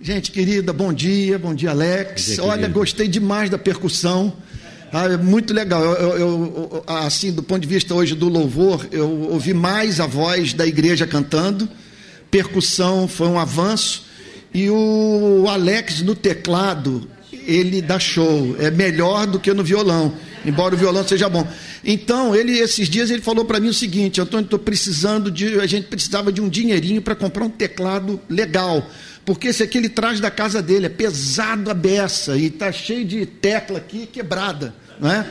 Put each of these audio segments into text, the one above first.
Gente querida, bom dia, bom dia, Alex. Dia, Olha, gostei demais da percussão. Ah, é muito legal. Eu, eu, eu, assim, do ponto de vista hoje do louvor, eu ouvi mais a voz da igreja cantando. Percussão foi um avanço. E o Alex no teclado, ele dá show. É melhor do que no violão, embora o violão seja bom. Então, ele esses dias ele falou para mim o seguinte: Antônio, estou precisando de. A gente precisava de um dinheirinho para comprar um teclado legal porque esse aqui ele traz da casa dele, é pesado a beça e está cheio de tecla aqui quebrada, não é?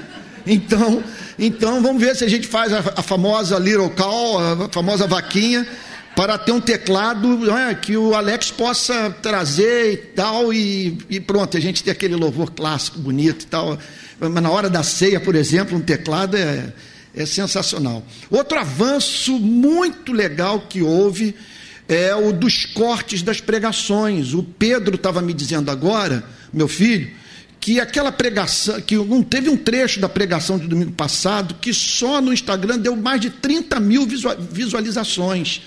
Então, então vamos ver se a gente faz a, a famosa little call, a famosa vaquinha, para ter um teclado é, que o Alex possa trazer e tal, e, e pronto, a gente tem aquele louvor clássico, bonito e tal. Mas na hora da ceia, por exemplo, um teclado é, é sensacional. Outro avanço muito legal que houve é o dos cortes das pregações. O Pedro estava me dizendo agora, meu filho, que aquela pregação, que não teve um trecho da pregação do domingo passado que só no Instagram deu mais de 30 mil visualizações.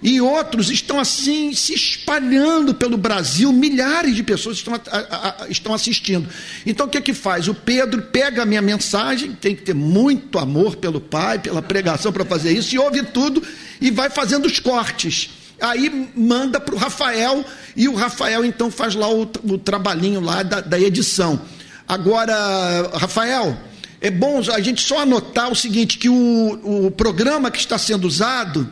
E outros estão assim se espalhando pelo Brasil, milhares de pessoas estão, a, a, estão assistindo. Então o que é que faz? O Pedro pega a minha mensagem, tem que ter muito amor pelo Pai, pela pregação para fazer isso, e ouve tudo e vai fazendo os cortes. Aí manda para o Rafael e o Rafael então faz lá o, o trabalhinho lá da, da edição. Agora, Rafael, é bom a gente só anotar o seguinte: que o, o programa que está sendo usado,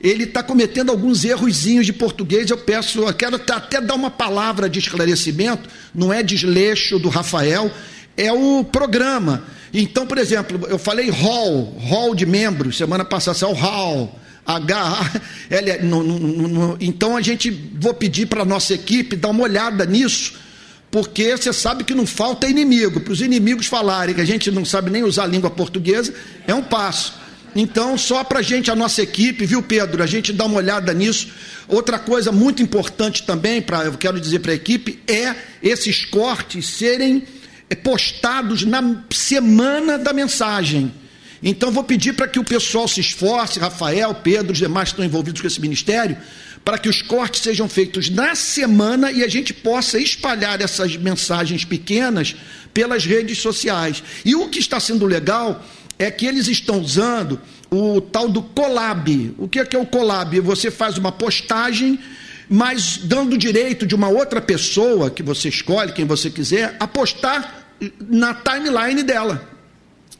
ele está cometendo alguns errozinhos de português. Eu peço, eu quero até dar uma palavra de esclarecimento, não é desleixo do Rafael, é o programa. Então, por exemplo, eu falei hall, hall de membros, semana passada, é o hall. H, L, no, no, no, então a gente vou pedir para a nossa equipe dar uma olhada nisso, porque você sabe que não falta inimigo. Para os inimigos falarem que a gente não sabe nem usar a língua portuguesa, é um passo. Então, só para a gente, a nossa equipe, viu, Pedro? A gente dá uma olhada nisso. Outra coisa muito importante também, para eu quero dizer para a equipe, é esses cortes serem postados na semana da mensagem. Então vou pedir para que o pessoal se esforce, Rafael, Pedro, os demais que estão envolvidos com esse ministério, para que os cortes sejam feitos na semana e a gente possa espalhar essas mensagens pequenas pelas redes sociais. E o que está sendo legal é que eles estão usando o tal do collab. O que é, que é o collab? Você faz uma postagem, mas dando direito de uma outra pessoa que você escolhe, quem você quiser, a postar na timeline dela.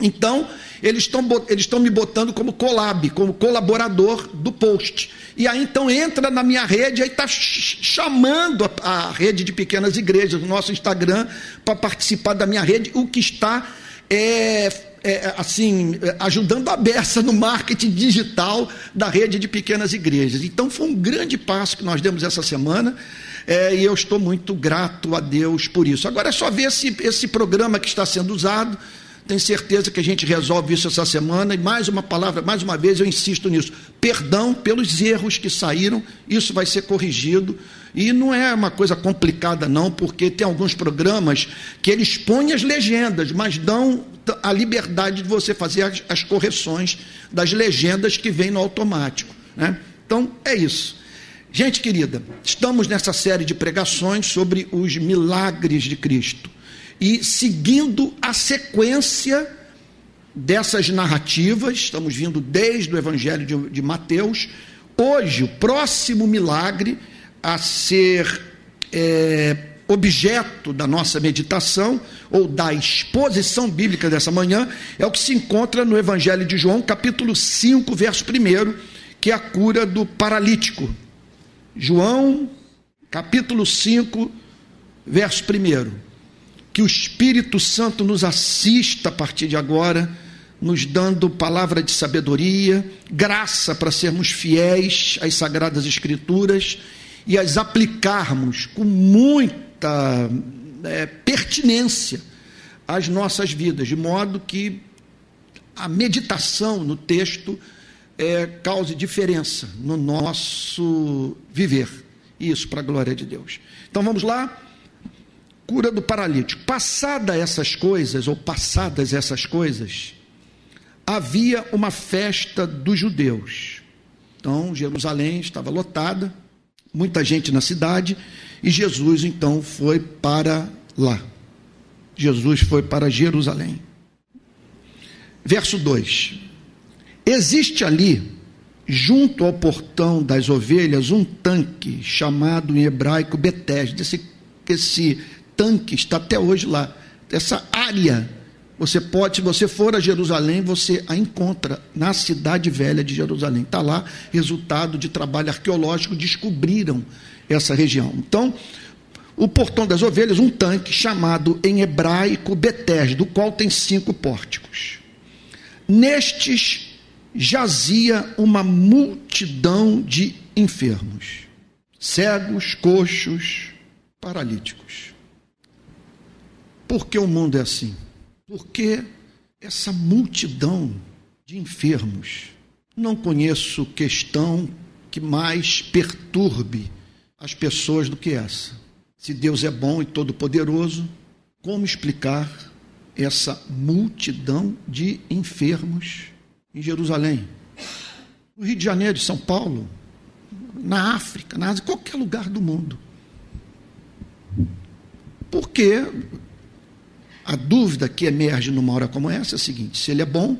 Então, eles estão eles me botando como collab, como colaborador do post. E aí então entra na minha rede, aí está chamando a, a, rede de pequenas igrejas, o nosso Instagram, para participar da minha rede, o que está é, é, assim, ajudando a beça no marketing digital da rede de pequenas igrejas. Então foi um grande passo que nós demos essa semana. É, e eu estou muito grato a Deus por isso. Agora é só ver esse, esse programa que está sendo usado tenho certeza que a gente resolve isso essa semana. E mais uma palavra, mais uma vez eu insisto nisso: perdão pelos erros que saíram, isso vai ser corrigido. E não é uma coisa complicada, não, porque tem alguns programas que eles põem as legendas, mas dão a liberdade de você fazer as, as correções das legendas que vêm no automático. Né? Então, é isso. Gente querida, estamos nessa série de pregações sobre os milagres de Cristo e seguindo a sequência dessas narrativas, estamos vindo desde o Evangelho de, de Mateus. Hoje, o próximo milagre a ser é, objeto da nossa meditação ou da exposição bíblica dessa manhã é o que se encontra no Evangelho de João, capítulo 5, verso 1, que é a cura do paralítico. João, capítulo 5, verso 1 que o Espírito Santo nos assista a partir de agora, nos dando palavra de sabedoria, graça para sermos fiéis às Sagradas Escrituras e as aplicarmos com muita é, pertinência às nossas vidas, de modo que a meditação no texto é, cause diferença no nosso viver. Isso para a glória de Deus. Então vamos lá cura do paralítico. Passada essas coisas, ou passadas essas coisas, havia uma festa dos judeus. Então, Jerusalém estava lotada, muita gente na cidade, E Jesus então foi para lá. Jesus foi para Jerusalém. Verso 2: Existe ali, junto ao portão das ovelhas, um tanque chamado em hebraico Betesda. Esse, esse tanque está até hoje lá. Essa área, você pode, se você for a Jerusalém, você a encontra na cidade velha de Jerusalém. Está lá, resultado de trabalho arqueológico, descobriram essa região. Então, o portão das ovelhas, um tanque chamado em hebraico Betesda, do qual tem cinco pórticos. Nestes jazia uma multidão de enfermos, cegos, coxos, paralíticos. Por que o mundo é assim? Porque essa multidão de enfermos, não conheço questão que mais perturbe as pessoas do que essa. Se Deus é bom e todo-poderoso, como explicar essa multidão de enfermos em Jerusalém, no Rio de Janeiro, São Paulo, na África, na Ásia, qualquer lugar do mundo? Porque a dúvida que emerge numa hora como essa é a seguinte: se ele é bom,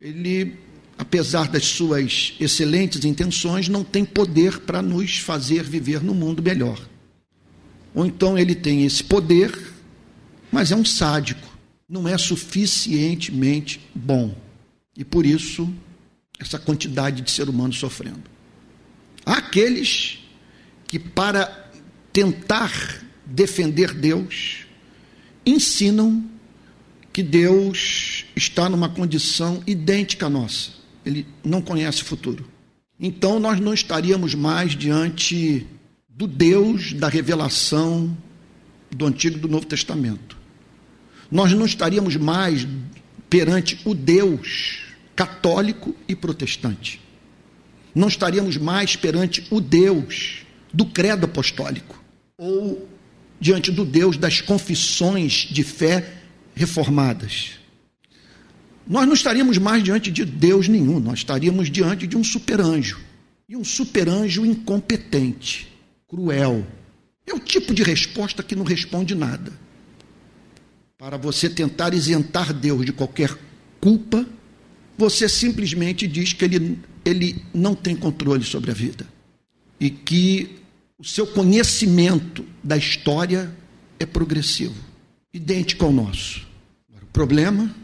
ele, apesar das suas excelentes intenções, não tem poder para nos fazer viver no mundo melhor. Ou então ele tem esse poder, mas é um sádico, não é suficientemente bom. E por isso, essa quantidade de ser humano sofrendo. Há aqueles que, para tentar defender Deus, ensinam que Deus está numa condição idêntica à nossa. Ele não conhece o futuro. Então nós não estaríamos mais diante do Deus da revelação do Antigo e do Novo Testamento. Nós não estaríamos mais perante o Deus católico e protestante. Não estaríamos mais perante o Deus do credo apostólico ou diante do Deus das confissões de fé reformadas. Nós não estaríamos mais diante de Deus nenhum, nós estaríamos diante de um superanjo. E um superanjo incompetente, cruel. É o tipo de resposta que não responde nada. Para você tentar isentar Deus de qualquer culpa, você simplesmente diz que ele, ele não tem controle sobre a vida. E que o seu conhecimento da história é progressivo, idêntico ao nosso. O problema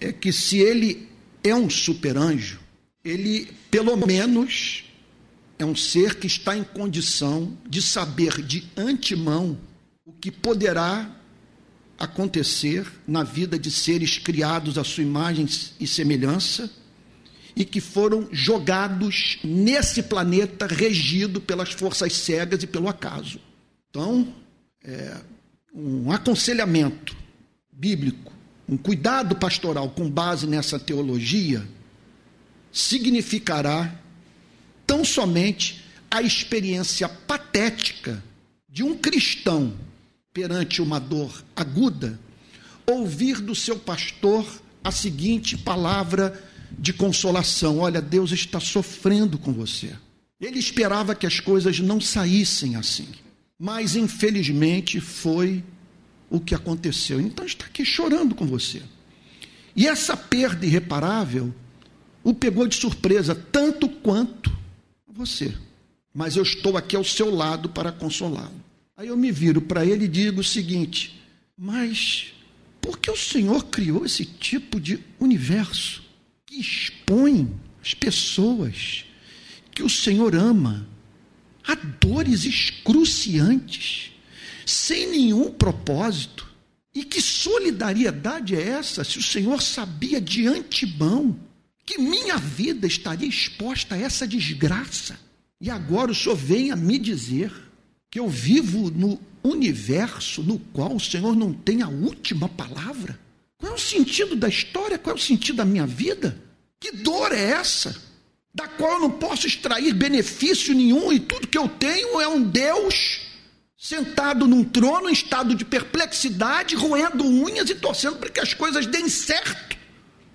é que se ele é um super-anjo, ele pelo menos é um ser que está em condição de saber de antemão o que poderá acontecer na vida de seres criados à sua imagem e semelhança e que foram jogados nesse planeta regido pelas forças cegas e pelo acaso. Então, é, um aconselhamento bíblico, um cuidado pastoral com base nessa teologia, significará tão somente a experiência patética de um cristão perante uma dor aguda, ouvir do seu pastor a seguinte palavra de consolação: olha, Deus está sofrendo com você. Ele esperava que as coisas não saíssem assim, mas infelizmente foi o que aconteceu. Então está aqui chorando com você. E essa perda irreparável o pegou de surpresa, tanto quanto você. Mas eu estou aqui ao seu lado para consolá-lo. Aí eu me viro para ele e digo o seguinte: mas por que o Senhor criou esse tipo de universo? Que expõe as pessoas que o Senhor ama a dores excruciantes, sem nenhum propósito. E que solidariedade é essa se o Senhor sabia de antemão que minha vida estaria exposta a essa desgraça? E agora o Senhor vem a me dizer que eu vivo no universo no qual o Senhor não tem a última palavra? Qual é o sentido da história? Qual é o sentido da minha vida? Que dor é essa? Da qual eu não posso extrair benefício nenhum e tudo que eu tenho é um Deus sentado num trono em estado de perplexidade, roendo unhas e torcendo para que as coisas deem certo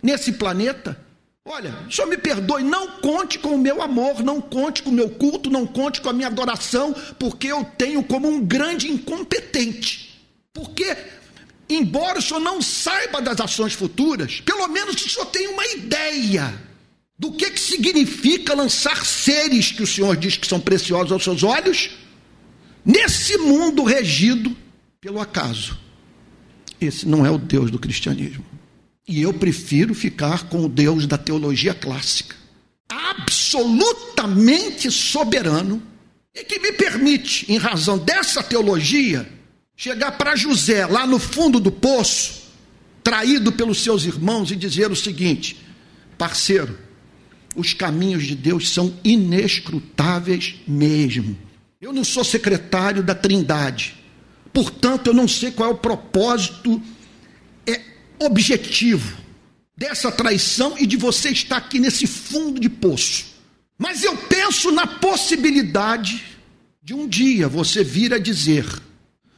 nesse planeta. Olha, só me perdoe, não conte com o meu amor, não conte com o meu culto, não conte com a minha adoração, porque eu tenho como um grande incompetente. Porque, embora o senhor não saiba das ações futuras, pelo menos o senhor tem uma ideia do que, que significa lançar seres que o senhor diz que são preciosos aos seus olhos, nesse mundo regido pelo acaso. Esse não é o Deus do cristianismo. E eu prefiro ficar com o Deus da teologia clássica, absolutamente soberano, e que me permite, em razão dessa teologia, chegar para José, lá no fundo do poço, traído pelos seus irmãos, e dizer o seguinte: parceiro, os caminhos de Deus são inescrutáveis mesmo. Eu não sou secretário da Trindade, portanto, eu não sei qual é o propósito objetivo dessa traição e de você estar aqui nesse fundo de poço. Mas eu penso na possibilidade de um dia você vir a dizer: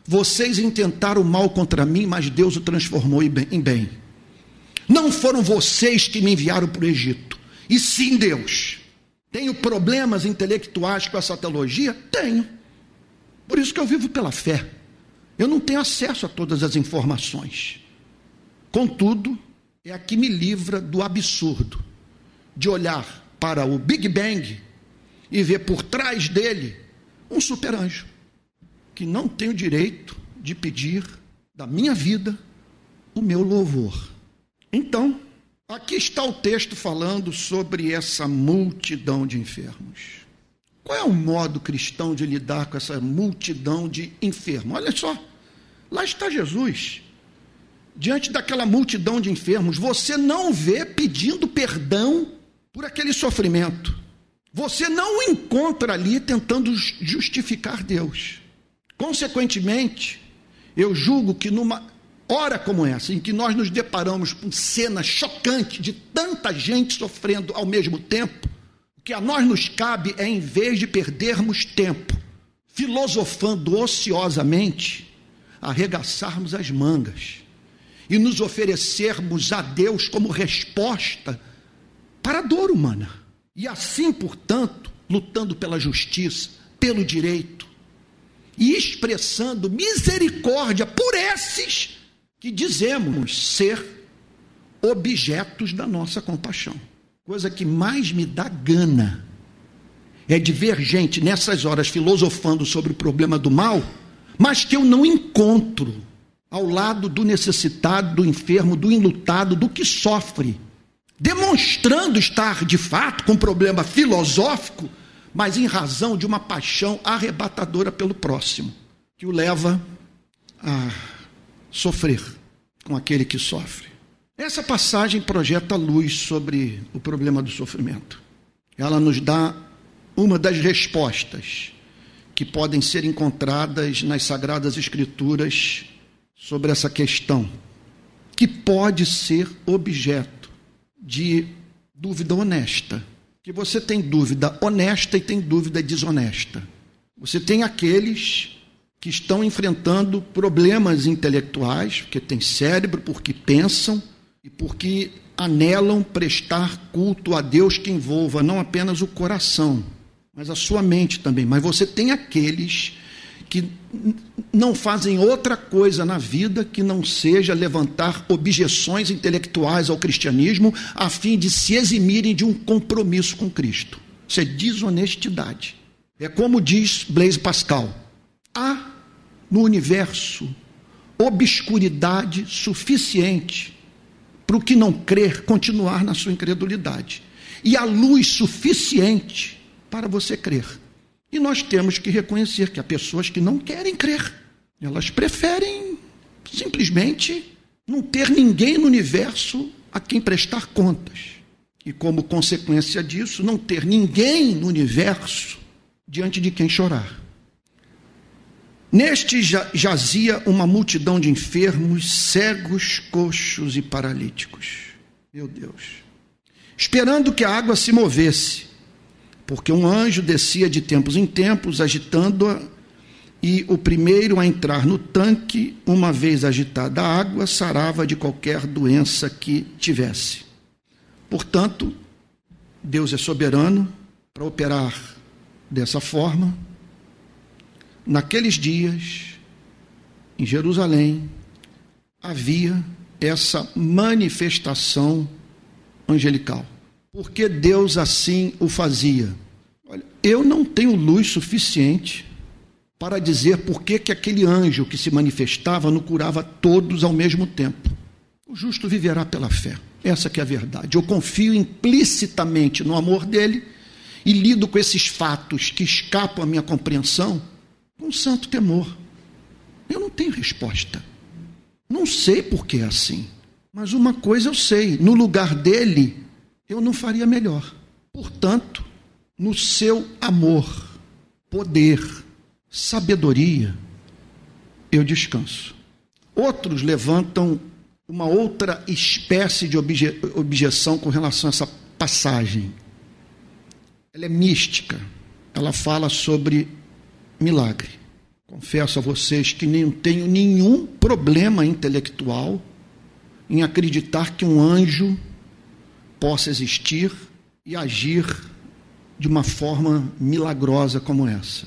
vocês intentaram mal contra mim, mas Deus o transformou em bem. Não foram vocês que me enviaram para o Egito, e sim Deus. Tenho problemas intelectuais com essa teologia? Tenho. Por isso que eu vivo pela fé. Eu não tenho acesso a todas as informações. Contudo, é a que me livra do absurdo de olhar para o Big Bang e ver por trás dele um super-anjo que não tem o direito de pedir da minha vida o meu louvor. Então, aqui está o texto falando sobre essa multidão de enfermos. Qual é o modo cristão de lidar com essa multidão de enfermos? Olha só, lá está Jesus diante daquela multidão de enfermos, você não vê pedindo perdão por aquele sofrimento. Você não o encontra ali tentando justificar Deus. Consequentemente, eu julgo que numa hora como essa, em que nós nos deparamos com cena chocante de tanta gente sofrendo ao mesmo tempo, o que a nós nos cabe é, em vez de perdermos tempo filosofando ociosamente, arregaçarmos as mangas e nos oferecermos a Deus como resposta para a dor humana. E assim, portanto, lutando pela justiça, pelo direito e expressando misericórdia por esses que dizemos ser objetos da nossa compaixão. Coisa que mais me dá gana é de ver gente nessas horas filosofando sobre o problema do mal, mas que eu não encontro ao lado do necessitado, do enfermo, do enlutado, do que sofre, demonstrando estar de fato com um problema filosófico, mas em razão de uma paixão arrebatadora pelo próximo, que o leva a sofrer com aquele que sofre. Essa passagem projeta luz sobre o problema do sofrimento. Ela nos dá uma das respostas que podem ser encontradas nas Sagradas Escrituras sobre essa questão, que pode ser objeto de dúvida honesta. Que você tem dúvida honesta e tem dúvida desonesta. Você tem aqueles que estão enfrentando problemas intelectuais, porque têm cérebro, porque pensam e porque anelam prestar culto a Deus que envolva não apenas o coração, mas a sua mente também. Mas você tem aqueles que não fazem outra coisa na vida que não seja levantar objeções intelectuais ao cristianismo a fim de se eximirem de um compromisso com Cristo. Isso é desonestidade. É como diz Blaise Pascal: há no universo obscuridade suficiente para o que não crer continuar na sua incredulidade, e a luz suficiente para você crer. E nós temos que reconhecer que há pessoas que não querem crer. Elas preferem simplesmente não ter ninguém no universo a quem prestar contas. E como consequência disso, não ter ninguém no universo diante de quem chorar. Neste jazia uma multidão de enfermos, cegos, coxos e paralíticos. Meu Deus. Esperando que a água se movesse porque um anjo descia de tempos em tempos, agitando-a, e o primeiro a entrar no tanque, uma vez agitada a água, sarava de qualquer doença que tivesse. Portanto, Deus é soberano para operar dessa forma. Naqueles dias, em Jerusalém, havia essa manifestação angelical. Porque Deus assim o fazia. Olha, eu não tenho luz suficiente para dizer por que, que aquele anjo que se manifestava não curava todos ao mesmo tempo. O justo viverá pela fé. Essa que é a verdade. Eu confio implicitamente no amor dele e lido com esses fatos que escapam à minha compreensão com santo temor. Eu não tenho resposta. Não sei por que é assim. Mas uma coisa eu sei: no lugar dele, eu não faria melhor. Portanto, no seu amor, poder, sabedoria, eu descanso. Outros levantam uma outra espécie de obje objeção com relação a essa passagem. Ela é mística. Ela fala sobre milagre. Confesso a vocês que nem tenho nenhum problema intelectual em acreditar que um anjo possa existir e agir de uma forma milagrosa como essa.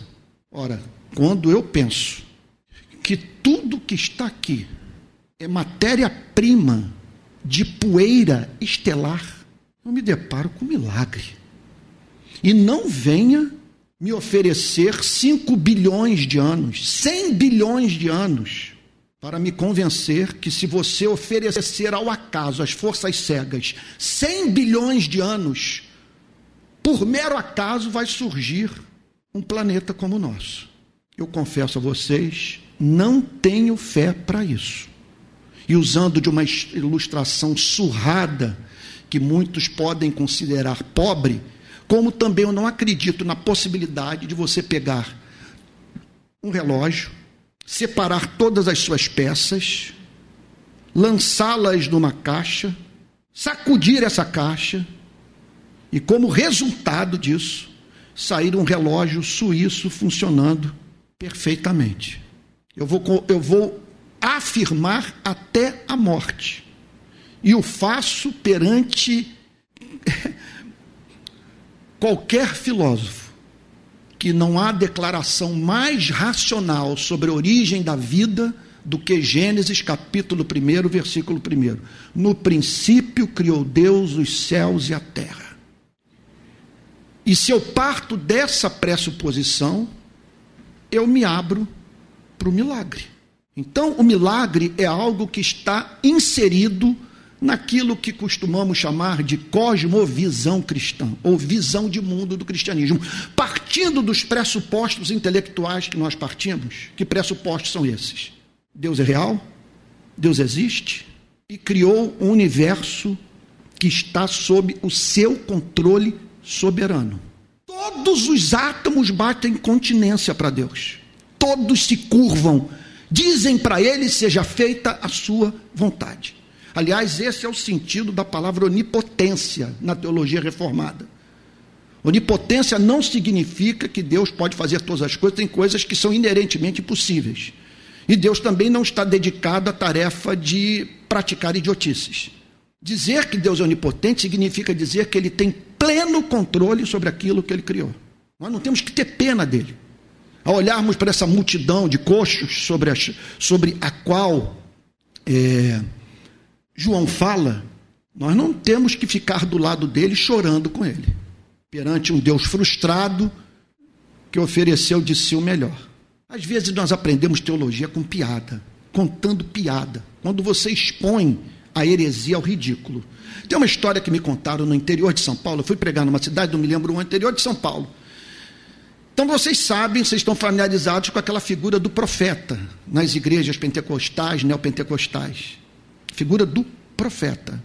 Ora, quando eu penso que tudo que está aqui é matéria-prima de poeira estelar, eu me deparo com milagre. E não venha me oferecer 5 bilhões de anos, 100 bilhões de anos para me convencer que se você oferecer ao acaso, às forças cegas, 100 bilhões de anos, por mero acaso vai surgir um planeta como o nosso. Eu confesso a vocês, não tenho fé para isso. E usando de uma ilustração surrada, que muitos podem considerar pobre, como também eu não acredito na possibilidade de você pegar um relógio, separar todas as suas peças, lançá-las numa caixa, sacudir essa caixa e, como resultado disso, sair um relógio suíço funcionando perfeitamente. Eu vou, eu vou afirmar até a morte. E o faço perante qualquer filósofo que não há declaração mais racional sobre a origem da vida do que Gênesis capítulo 1, versículo 1. No princípio criou Deus os céus e a terra. E se eu parto dessa pressuposição, eu me abro para o milagre. Então, o milagre é algo que está inserido naquilo que costumamos chamar de cosmovisão cristã, ou visão de mundo do cristianismo, partindo dos pressupostos intelectuais que nós partimos. Que pressupostos são esses? Deus é real, Deus existe e criou um universo que está sob o seu controle soberano. Todos os átomos batem continência para Deus, todos se curvam, dizem para ele: seja feita a sua vontade. Aliás, esse é o sentido da palavra onipotência na teologia reformada. Onipotência não significa que Deus pode fazer todas as coisas, tem coisas que são inerentemente impossíveis. E Deus também não está dedicado à tarefa de praticar idiotices. Dizer que Deus é onipotente significa dizer que ele tem pleno controle sobre aquilo que ele criou. Nós não temos que ter pena dele. Ao olharmos para essa multidão de coxos sobre sobre a qual é, João fala, nós não temos que ficar do lado dele chorando com ele, perante um Deus frustrado que ofereceu de si o melhor. Às vezes nós aprendemos teologia com piada, contando piada, quando você expõe a heresia ao ridículo. Tem uma história que me contaram no interior de São Paulo, eu fui pregar numa cidade, não me lembro, no interior de São Paulo. Então vocês sabem, vocês estão familiarizados com aquela figura do profeta nas igrejas pentecostais, neopentecostais figura do profeta.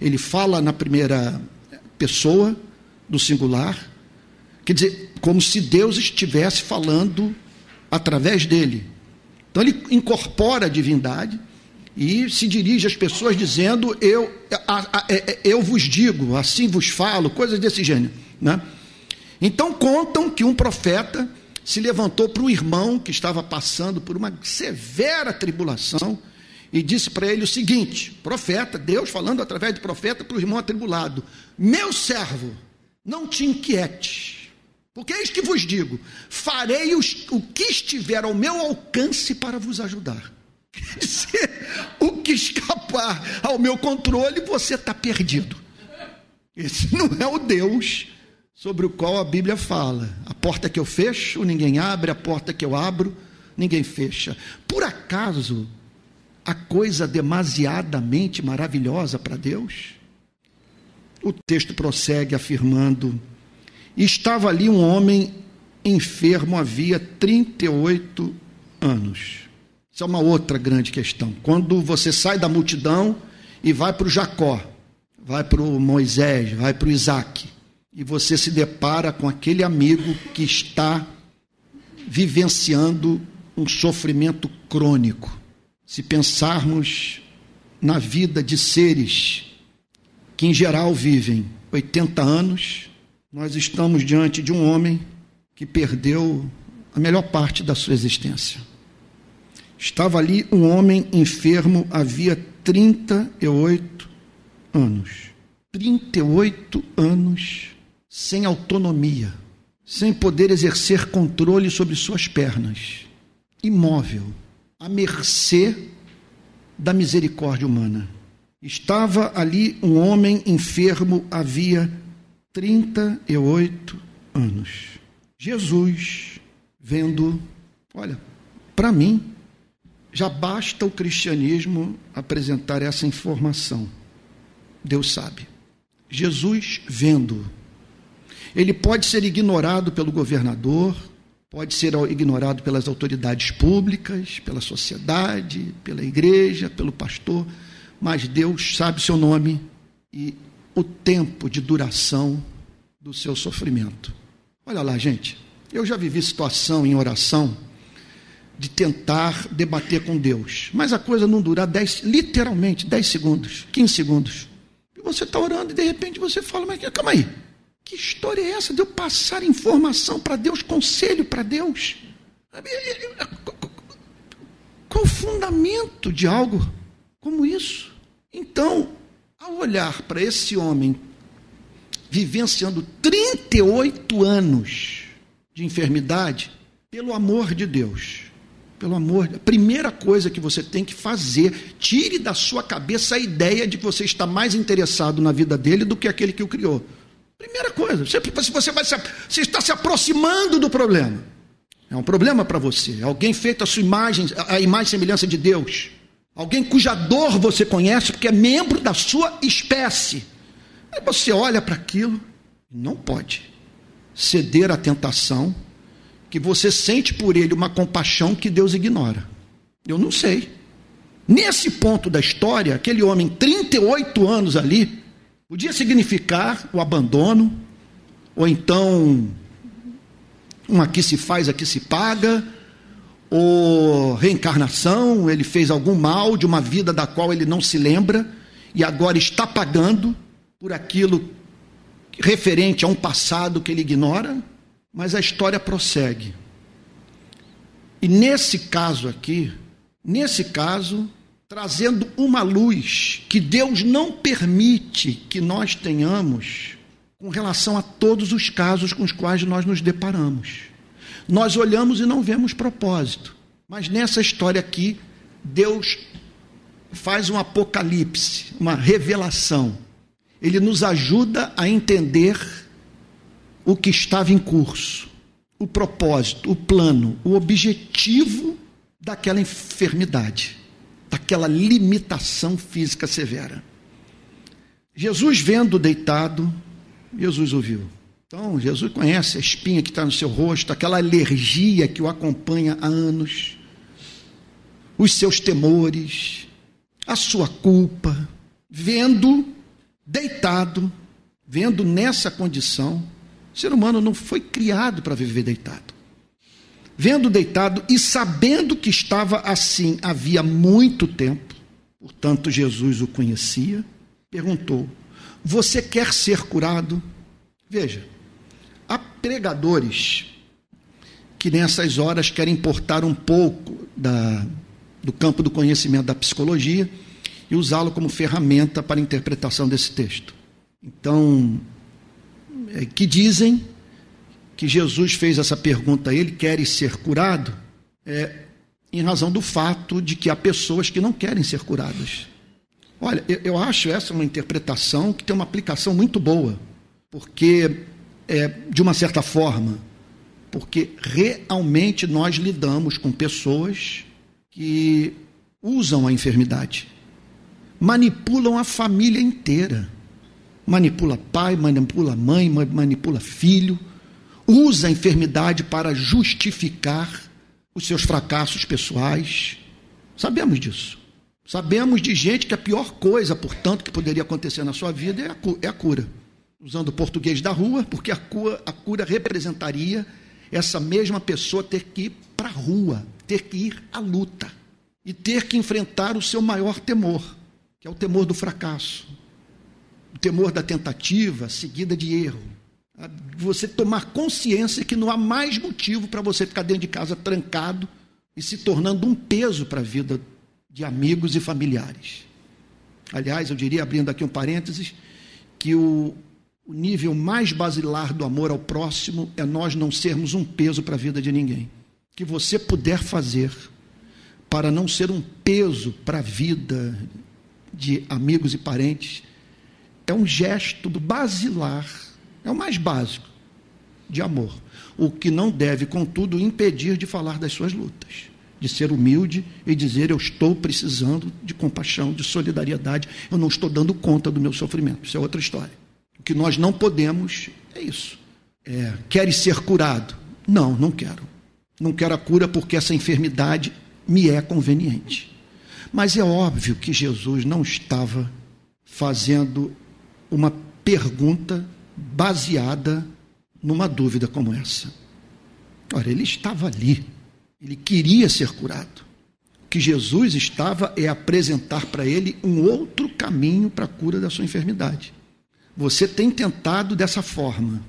Ele fala na primeira pessoa do singular, quer dizer, como se Deus estivesse falando através dele. Então ele incorpora a divindade e se dirige às pessoas dizendo: Eu, a, a, é, é, eu vos digo, assim vos falo, coisas desse gênero. Né? Então contam que um profeta se levantou para um irmão que estava passando por uma severa tribulação e disse para ele o seguinte: profeta, Deus falando através de profeta para o irmão atribulado: Meu servo, não te inquietes, porque eis que vos digo: farei os, o que estiver ao meu alcance para vos ajudar. Quer dizer, o que escapar ao meu controle, você está perdido. Esse não é o Deus sobre o qual a Bíblia fala. A porta que eu fecho, ninguém abre, a porta que eu abro, ninguém fecha. Por acaso a coisa demasiadamente maravilhosa para Deus? O texto prossegue afirmando: Estava ali um homem enfermo havia 38 anos. Isso é uma outra grande questão. Quando você sai da multidão e vai para o Jacó, vai para o Moisés, vai para o Isaac, e você se depara com aquele amigo que está vivenciando um sofrimento crônico se pensarmos na vida de seres que, em geral, vivem 80 anos, nós estamos diante de um homem que perdeu a melhor parte da sua existência. Estava ali um homem enfermo havia 38 anos. 38 anos sem autonomia, sem poder exercer controle sobre suas pernas, imóvel à mercê da misericórdia humana. Estava ali um homem enfermo havia 38 anos. Jesus, vendo, olha, para mim, já basta o cristianismo apresentar essa informação. Deus sabe. Jesus vendo. Ele pode ser ignorado pelo governador, pode ser ignorado pelas autoridades públicas, pela sociedade, pela igreja, pelo pastor, mas Deus sabe seu nome e o tempo de duração do seu sofrimento. Olha lá, gente, eu já vivi situação em oração de tentar debater com Deus, mas a coisa não dura 10, literalmente 10 segundos, 15 segundos. E você está orando e de repente você fala, mas calma aí, que história é essa de eu passar informação para Deus, conselho para Deus? Qual o fundamento de algo como isso? Então, ao olhar para esse homem vivenciando 38 anos de enfermidade, pelo amor de Deus, pelo amor, a primeira coisa que você tem que fazer, tire da sua cabeça a ideia de que você está mais interessado na vida dele do que aquele que o criou. Primeira coisa, se você, vai se, você está se aproximando do problema. É um problema para você. Alguém feito a sua imagem, a imagem e semelhança de Deus. Alguém cuja dor você conhece porque é membro da sua espécie. Aí você olha para aquilo, não pode ceder à tentação que você sente por ele uma compaixão que Deus ignora. Eu não sei. Nesse ponto da história, aquele homem, 38 anos ali, Podia significar o abandono, ou então um aqui se faz, aqui se paga, ou reencarnação, ele fez algum mal de uma vida da qual ele não se lembra e agora está pagando por aquilo referente a um passado que ele ignora, mas a história prossegue. E nesse caso aqui, nesse caso, trazendo uma luz que Deus não permite que nós tenhamos com relação a todos os casos com os quais nós nos deparamos. Nós olhamos e não vemos propósito, mas nessa história aqui, Deus faz um apocalipse, uma revelação. Ele nos ajuda a entender o que estava em curso, o propósito, o plano, o objetivo daquela enfermidade daquela limitação física severa. Jesus, vendo deitado, Jesus ouviu. Então, Jesus conhece a espinha que está no seu rosto, aquela alergia que o acompanha há anos, os seus temores, a sua culpa. Vendo deitado, vendo nessa condição, o ser humano não foi criado para viver deitado vendo deitado e sabendo que estava assim havia muito tempo, portanto Jesus o conhecia, perguntou: Você quer ser curado? Veja, há pregadores que nessas horas querem importar um pouco da do campo do conhecimento da psicologia e usá-lo como ferramenta para a interpretação desse texto. Então, é, que dizem que Jesus fez essa pergunta a ele: queres ser curado? É, em razão do fato de que há pessoas que não querem ser curadas. Olha, eu, eu acho essa uma interpretação que tem uma aplicação muito boa, porque, é, de uma certa forma, porque realmente nós lidamos com pessoas que usam a enfermidade, manipulam a família inteira. Manipula pai, manipula mãe, manipula filho, usa a enfermidade para justificar os seus fracassos pessoais. Sabemos disso. Sabemos de gente que a pior coisa, portanto, que poderia acontecer na sua vida é a, é a cura. Usando o português da rua, porque a cura, a cura representaria essa mesma pessoa ter que ir para a rua, ter que ir à luta e ter que enfrentar o seu maior temor, que é o temor do fracasso, o temor da tentativa seguida de erro, você tomar consciência que não há mais motivo para você ficar dentro de casa trancado e se tornando um peso para a vida de amigos e familiares. Aliás, eu diria, abrindo aqui um parênteses, que o, o nível mais basilar do amor ao próximo é nós não sermos um peso para a vida de ninguém. Que você puder fazer para não ser um peso para a vida de amigos e parentes é um gesto basilar é o mais básico de amor. O que não deve, contudo, impedir de falar das suas lutas, de ser humilde e dizer: Eu estou precisando de compaixão, de solidariedade, eu não estou dando conta do meu sofrimento. Isso é outra história. O que nós não podemos é isso. É, queres ser curado? Não, não quero. Não quero a cura porque essa enfermidade me é conveniente. Mas é óbvio que Jesus não estava fazendo uma pergunta baseada numa dúvida como essa. Ora, ele estava ali, ele queria ser curado. O que Jesus estava é apresentar para ele um outro caminho para a cura da sua enfermidade. Você tem tentado dessa forma,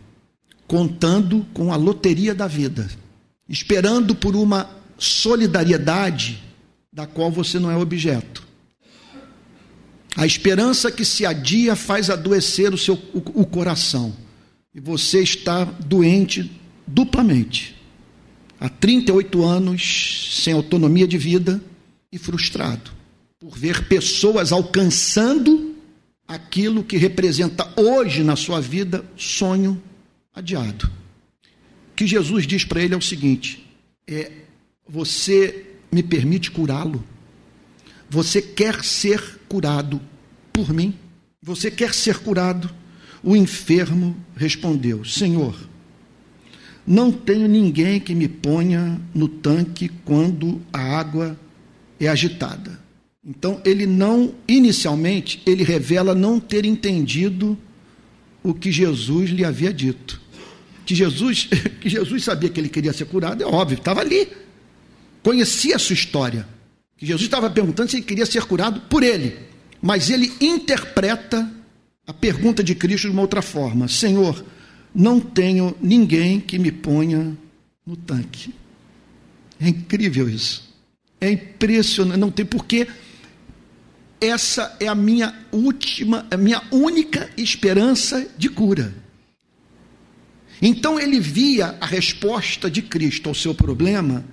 contando com a loteria da vida, esperando por uma solidariedade da qual você não é objeto. A esperança que se adia faz adoecer o seu o, o coração. E você está doente duplamente. Há 38 anos sem autonomia de vida e frustrado por ver pessoas alcançando aquilo que representa hoje na sua vida sonho adiado. O que Jesus diz para ele é o seguinte: é você me permite curá-lo? Você quer ser curado por mim? Você quer ser curado? O enfermo respondeu: Senhor, não tenho ninguém que me ponha no tanque quando a água é agitada. Então, ele não, inicialmente, ele revela não ter entendido o que Jesus lhe havia dito. Que Jesus, que Jesus sabia que ele queria ser curado, é óbvio, estava ali. Conhecia a sua história que Jesus estava perguntando se ele queria ser curado por ele. Mas ele interpreta a pergunta de Cristo de uma outra forma: Senhor, não tenho ninguém que me ponha no tanque. É incrível isso. É impressionante. Não tem porquê. Essa é a minha última, a minha única esperança de cura. Então ele via a resposta de Cristo ao seu problema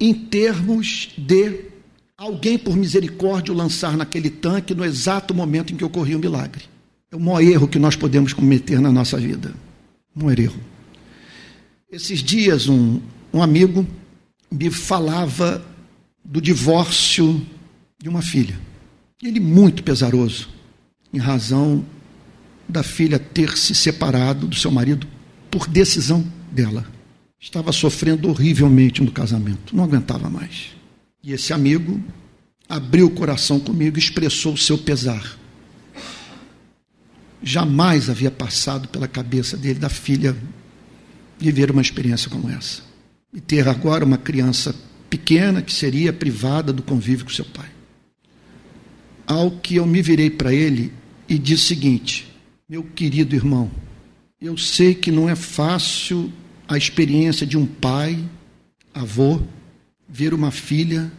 em termos de alguém, por misericórdia, o lançar naquele tanque no exato momento em que ocorria o milagre. É o maior erro que nós podemos cometer na nossa vida. Maior erro. Esses dias, um, um amigo me falava do divórcio de uma filha. Ele muito pesaroso, em razão da filha ter se separado do seu marido por decisão dela. Estava sofrendo horrivelmente no casamento, não aguentava mais. E esse amigo abriu o coração comigo e expressou o seu pesar. Jamais havia passado pela cabeça dele, da filha, viver uma experiência como essa. E ter agora uma criança pequena que seria privada do convívio com seu pai. Ao que eu me virei para ele e disse o seguinte: Meu querido irmão, eu sei que não é fácil a experiência de um pai, avô, ver uma filha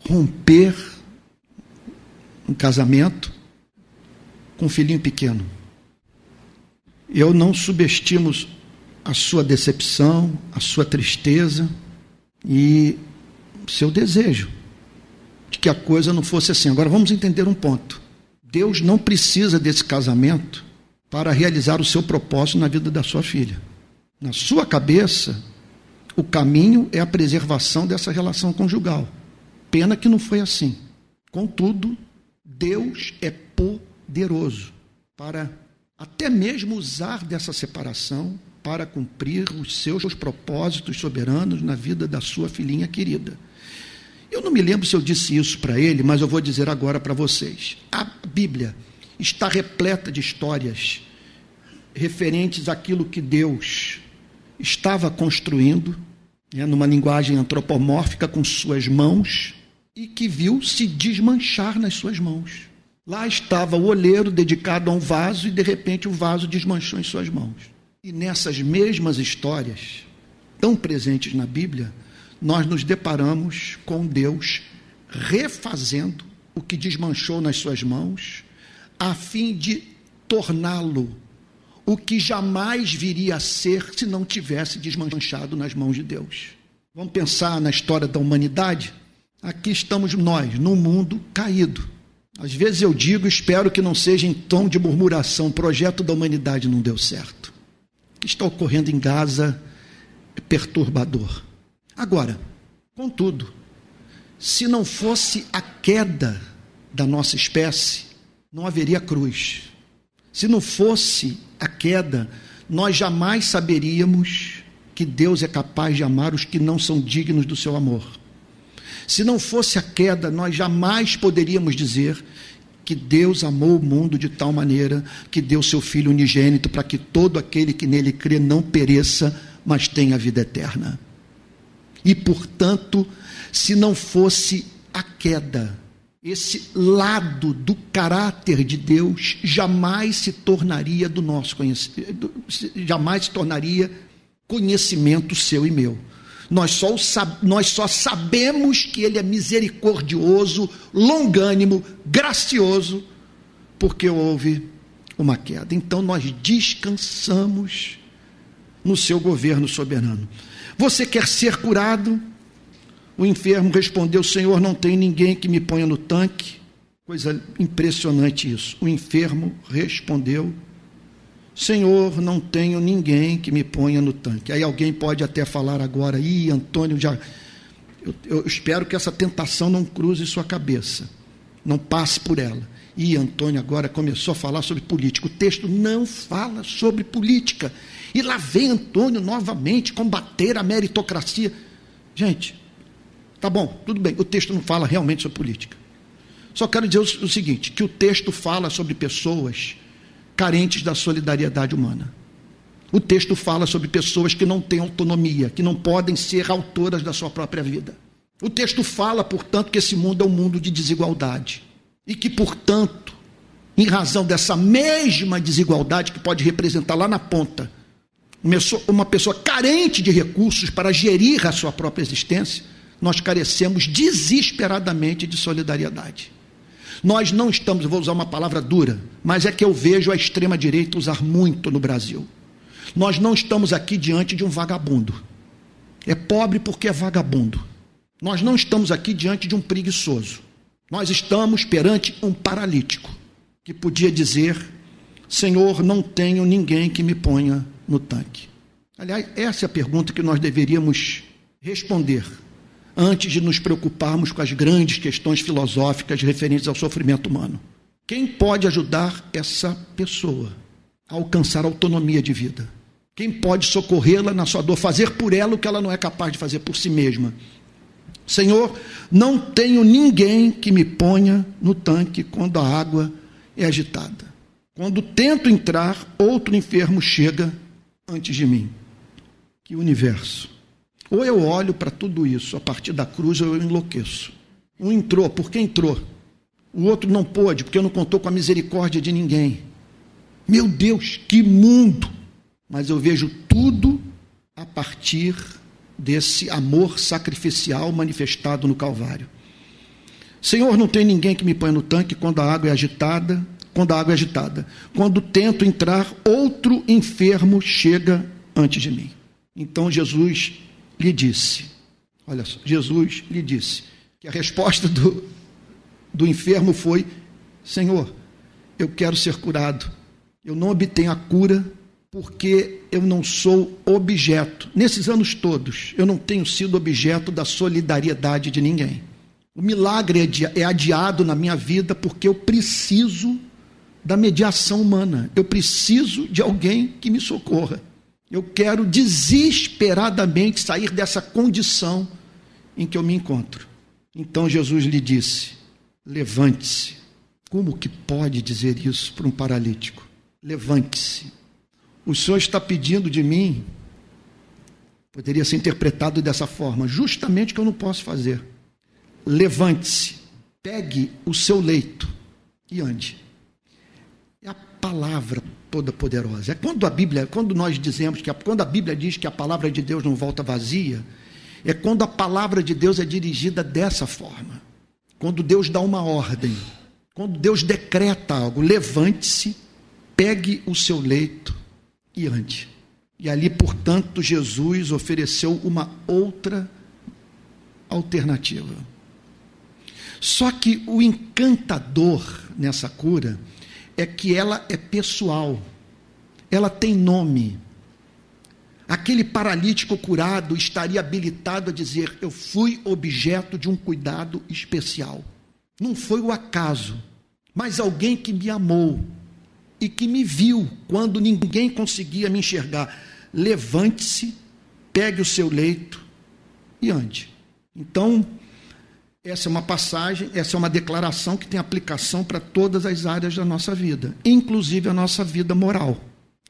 romper um casamento com um filhinho pequeno. Eu não subestimo a sua decepção, a sua tristeza e seu desejo de que a coisa não fosse assim. Agora vamos entender um ponto. Deus não precisa desse casamento para realizar o seu propósito na vida da sua filha. Na sua cabeça, o caminho é a preservação dessa relação conjugal. Pena que não foi assim. Contudo, Deus é poderoso para até mesmo usar dessa separação para cumprir os seus propósitos soberanos na vida da sua filhinha querida. Eu não me lembro se eu disse isso para ele, mas eu vou dizer agora para vocês. A Bíblia está repleta de histórias referentes àquilo que Deus estava construindo, né, numa linguagem antropomórfica, com suas mãos, e que viu se desmanchar nas suas mãos. Lá estava o olheiro dedicado a um vaso e de repente o vaso desmanchou em suas mãos. E nessas mesmas histórias, tão presentes na Bíblia, nós nos deparamos com Deus refazendo o que desmanchou nas suas mãos, a fim de torná-lo o que jamais viria a ser se não tivesse desmanchado nas mãos de Deus. Vamos pensar na história da humanidade? Aqui estamos nós, num mundo caído às vezes eu digo, espero que não seja em tom de murmuração, o projeto da humanidade não deu certo. O que está ocorrendo em Gaza é perturbador. Agora, contudo, se não fosse a queda da nossa espécie, não haveria cruz. Se não fosse a queda, nós jamais saberíamos que Deus é capaz de amar os que não são dignos do seu amor. Se não fosse a queda, nós jamais poderíamos dizer que Deus amou o mundo de tal maneira que deu seu Filho unigênito para que todo aquele que nele crê não pereça, mas tenha vida eterna. E, portanto, se não fosse a queda, esse lado do caráter de Deus jamais se tornaria do nosso conhecimento, jamais se tornaria conhecimento seu e meu. Nós só, nós só sabemos que Ele é misericordioso, longânimo, gracioso, porque houve uma queda. Então nós descansamos no seu governo soberano. Você quer ser curado? O enfermo respondeu: Senhor, não tem ninguém que me ponha no tanque. Coisa impressionante isso. O enfermo respondeu: Senhor, não tenho ninguém que me ponha no tanque. Aí alguém pode até falar agora, ih, Antônio, já. Eu, eu espero que essa tentação não cruze sua cabeça, não passe por ela. E Antônio agora começou a falar sobre política. O texto não fala sobre política. E lá vem Antônio novamente combater a meritocracia. Gente, tá bom, tudo bem, o texto não fala realmente sobre política. Só quero dizer o seguinte: que o texto fala sobre pessoas carentes da solidariedade humana. O texto fala sobre pessoas que não têm autonomia, que não podem ser autoras da sua própria vida. O texto fala, portanto, que esse mundo é um mundo de desigualdade e que, portanto, em razão dessa mesma desigualdade que pode representar lá na ponta uma pessoa carente de recursos para gerir a sua própria existência, nós carecemos desesperadamente de solidariedade. Nós não estamos, vou usar uma palavra dura, mas é que eu vejo a extrema-direita usar muito no Brasil. Nós não estamos aqui diante de um vagabundo. É pobre porque é vagabundo. Nós não estamos aqui diante de um preguiçoso. Nós estamos perante um paralítico que podia dizer: Senhor, não tenho ninguém que me ponha no tanque. Aliás, essa é a pergunta que nós deveríamos responder antes de nos preocuparmos com as grandes questões filosóficas referentes ao sofrimento humano. Quem pode ajudar essa pessoa a alcançar autonomia de vida? Quem pode socorrê-la na sua dor, fazer por ela o que ela não é capaz de fazer por si mesma? Senhor, não tenho ninguém que me ponha no tanque quando a água é agitada. Quando tento entrar, outro enfermo chega antes de mim. Que universo! Ou eu olho para tudo isso a partir da cruz ou eu enlouqueço. Um entrou, porque entrou. O outro não pôde, porque não contou com a misericórdia de ninguém. Meu Deus, que mundo! Mas eu vejo tudo a partir desse amor sacrificial manifestado no Calvário. Senhor, não tem ninguém que me ponha no tanque quando a água é agitada, quando a água é agitada. Quando tento entrar, outro enfermo chega antes de mim. Então Jesus lhe disse: Olha só, Jesus lhe disse que a resposta do, do enfermo foi: Senhor, eu quero ser curado. Eu não obtenho a cura porque eu não sou objeto. Nesses anos todos, eu não tenho sido objeto da solidariedade de ninguém. O milagre é, é adiado na minha vida porque eu preciso da mediação humana. Eu preciso de alguém que me socorra. Eu quero desesperadamente sair dessa condição em que eu me encontro. Então Jesus lhe disse: Levante-se. Como que pode dizer isso para um paralítico? Levante-se. O Senhor está pedindo de mim, poderia ser interpretado dessa forma, justamente que eu não posso fazer. Levante-se, pegue o seu leito e ande. É a palavra toda poderosa. É quando a Bíblia, quando nós dizemos que a, quando a Bíblia diz que a palavra de Deus não volta vazia, é quando a palavra de Deus é dirigida dessa forma. Quando Deus dá uma ordem, quando Deus decreta algo, levante-se, pegue o seu leito e ande. E ali, portanto, Jesus ofereceu uma outra alternativa. Só que o encantador nessa cura é que ela é pessoal, ela tem nome. Aquele paralítico curado estaria habilitado a dizer: Eu fui objeto de um cuidado especial. Não foi o acaso, mas alguém que me amou e que me viu quando ninguém conseguia me enxergar. Levante-se, pegue o seu leito e ande. Então, essa é uma passagem, essa é uma declaração que tem aplicação para todas as áreas da nossa vida, inclusive a nossa vida moral.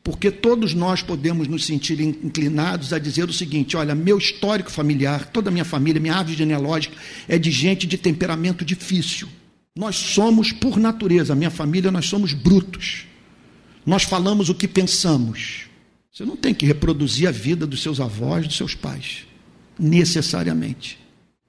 Porque todos nós podemos nos sentir inclinados a dizer o seguinte: olha, meu histórico familiar, toda a minha família, minha árvore genealógica é de gente de temperamento difícil. Nós somos, por natureza, minha família, nós somos brutos. Nós falamos o que pensamos. Você não tem que reproduzir a vida dos seus avós, dos seus pais, necessariamente.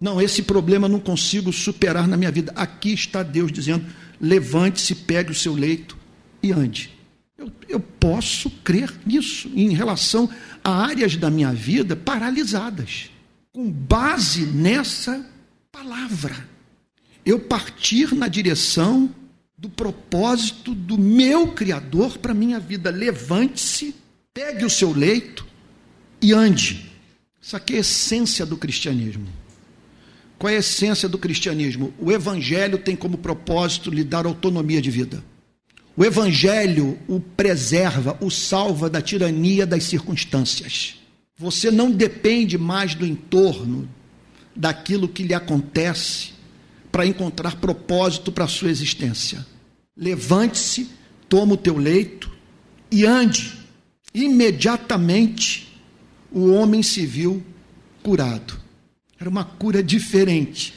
Não, esse problema não consigo superar na minha vida. Aqui está Deus dizendo: levante-se, pegue o seu leito e ande. Eu, eu posso crer nisso em relação a áreas da minha vida paralisadas, com base nessa palavra. Eu partir na direção do propósito do meu Criador para minha vida. Levante-se, pegue o seu leito e ande. Isso aqui é a essência do cristianismo. Qual é a essência do cristianismo? O evangelho tem como propósito lhe dar autonomia de vida. O evangelho o preserva, o salva da tirania das circunstâncias. Você não depende mais do entorno, daquilo que lhe acontece, para encontrar propósito para a sua existência. Levante-se, toma o teu leito e ande. Imediatamente o homem se viu curado. Era uma cura diferente.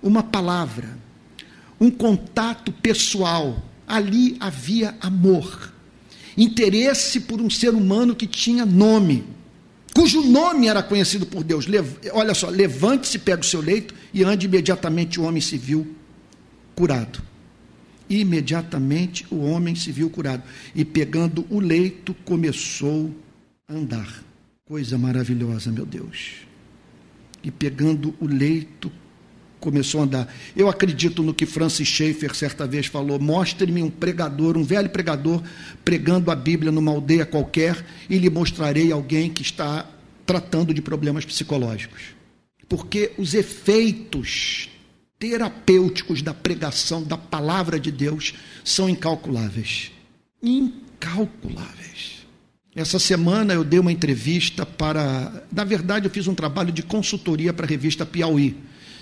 Uma palavra, um contato pessoal. Ali havia amor, interesse por um ser humano que tinha nome, cujo nome era conhecido por Deus. Olha só, levante-se, pega o seu leito e ande imediatamente. O homem se viu curado. Imediatamente o homem se viu curado e, pegando o leito, começou a andar. Coisa maravilhosa, meu Deus e pegando o leito começou a andar. Eu acredito no que Francis Schaeffer certa vez falou: mostre-me um pregador, um velho pregador, pregando a Bíblia numa aldeia qualquer e lhe mostrarei alguém que está tratando de problemas psicológicos. Porque os efeitos terapêuticos da pregação da palavra de Deus são incalculáveis. Incalculáveis. Essa semana eu dei uma entrevista para. Na verdade, eu fiz um trabalho de consultoria para a revista Piauí,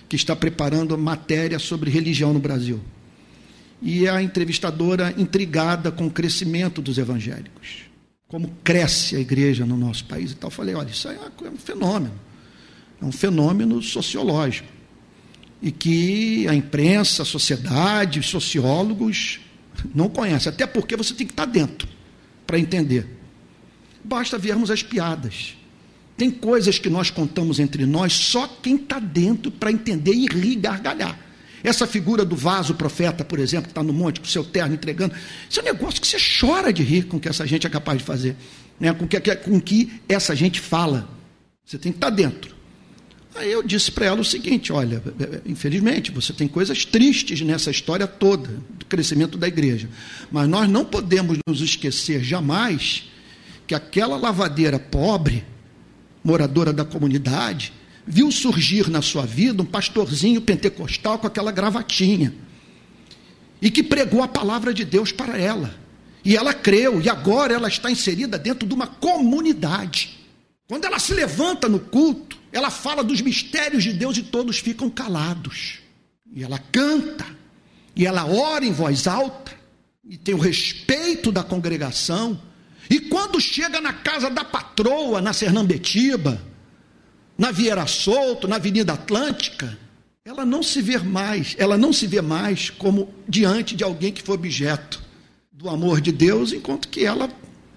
que está preparando matéria sobre religião no Brasil. E a entrevistadora intrigada com o crescimento dos evangélicos. Como cresce a igreja no nosso país e tal. Eu falei: olha, isso é um fenômeno. É um fenômeno sociológico. E que a imprensa, a sociedade, os sociólogos não conhecem. Até porque você tem que estar dentro para entender. Basta vermos as piadas. Tem coisas que nós contamos entre nós, só quem está dentro para entender e rir gargalhar. Essa figura do vaso profeta, por exemplo, que está no monte com o seu terno entregando, isso é um negócio que você chora de rir com o que essa gente é capaz de fazer, né? com, que, com que essa gente fala. Você tem que estar tá dentro. Aí eu disse para ela o seguinte: olha, infelizmente, você tem coisas tristes nessa história toda do crescimento da igreja, mas nós não podemos nos esquecer jamais que aquela lavadeira pobre, moradora da comunidade, viu surgir na sua vida um pastorzinho pentecostal com aquela gravatinha e que pregou a palavra de Deus para ela. E ela creu, e agora ela está inserida dentro de uma comunidade. Quando ela se levanta no culto, ela fala dos mistérios de Deus e todos ficam calados. E ela canta, e ela ora em voz alta, e tem o respeito da congregação. E quando chega na casa da patroa, na Sernambetiba, na Vieira Solto, na Avenida Atlântica, ela não se vê mais, ela não se vê mais como diante de alguém que foi objeto do amor de Deus, enquanto que ela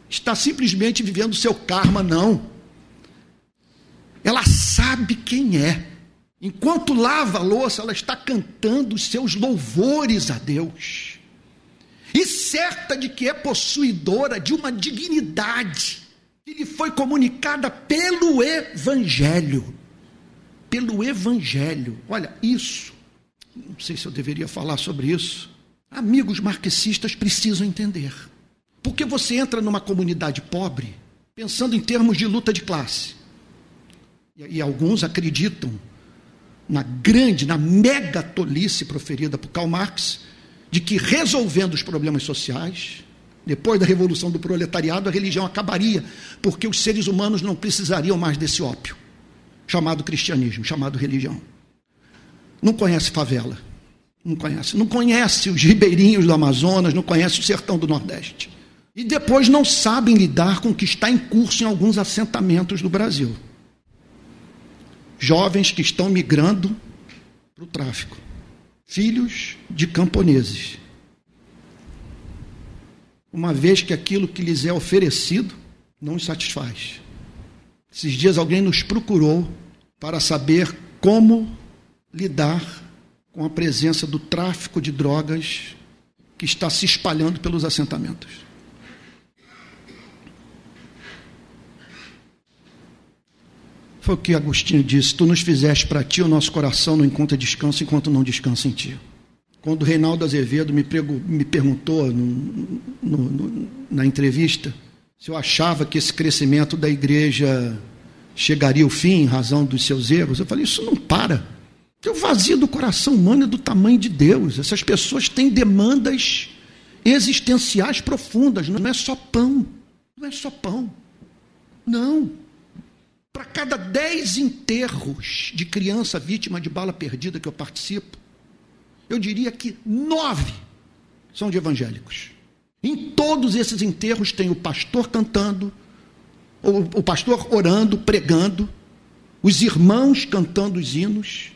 está simplesmente vivendo seu karma, não. Ela sabe quem é. Enquanto lava a louça, ela está cantando os seus louvores a Deus. E certa de que é possuidora de uma dignidade que lhe foi comunicada pelo Evangelho. Pelo Evangelho. Olha, isso, não sei se eu deveria falar sobre isso. Amigos marxistas precisam entender. Porque você entra numa comunidade pobre, pensando em termos de luta de classe. E, e alguns acreditam na grande, na mega tolice proferida por Karl Marx, de que resolvendo os problemas sociais, depois da revolução do proletariado, a religião acabaria, porque os seres humanos não precisariam mais desse ópio, chamado cristianismo, chamado religião. Não conhece favela, não conhece, não conhece os ribeirinhos do Amazonas, não conhece o sertão do Nordeste. E depois não sabem lidar com o que está em curso em alguns assentamentos do Brasil jovens que estão migrando para o tráfico, filhos de camponeses. Uma vez que aquilo que lhes é oferecido não os satisfaz. Esses dias alguém nos procurou para saber como lidar com a presença do tráfico de drogas que está se espalhando pelos assentamentos. Foi o que Agostinho disse: Tu nos fizeste para ti, o nosso coração não encontra descanso enquanto não descansa em ti. Quando o Reinaldo Azevedo me, me perguntou no, no, no, na entrevista se eu achava que esse crescimento da igreja chegaria ao fim em razão dos seus erros, eu falei: Isso não para. O vazio do coração humano é do tamanho de Deus. Essas pessoas têm demandas existenciais profundas. Não é só pão. Não é só pão. Não. Para cada dez enterros de criança vítima de bala perdida que eu participo, eu diria que nove são de evangélicos. Em todos esses enterros tem o pastor cantando, o, pastor orando, pregando, os irmãos cantando os hinos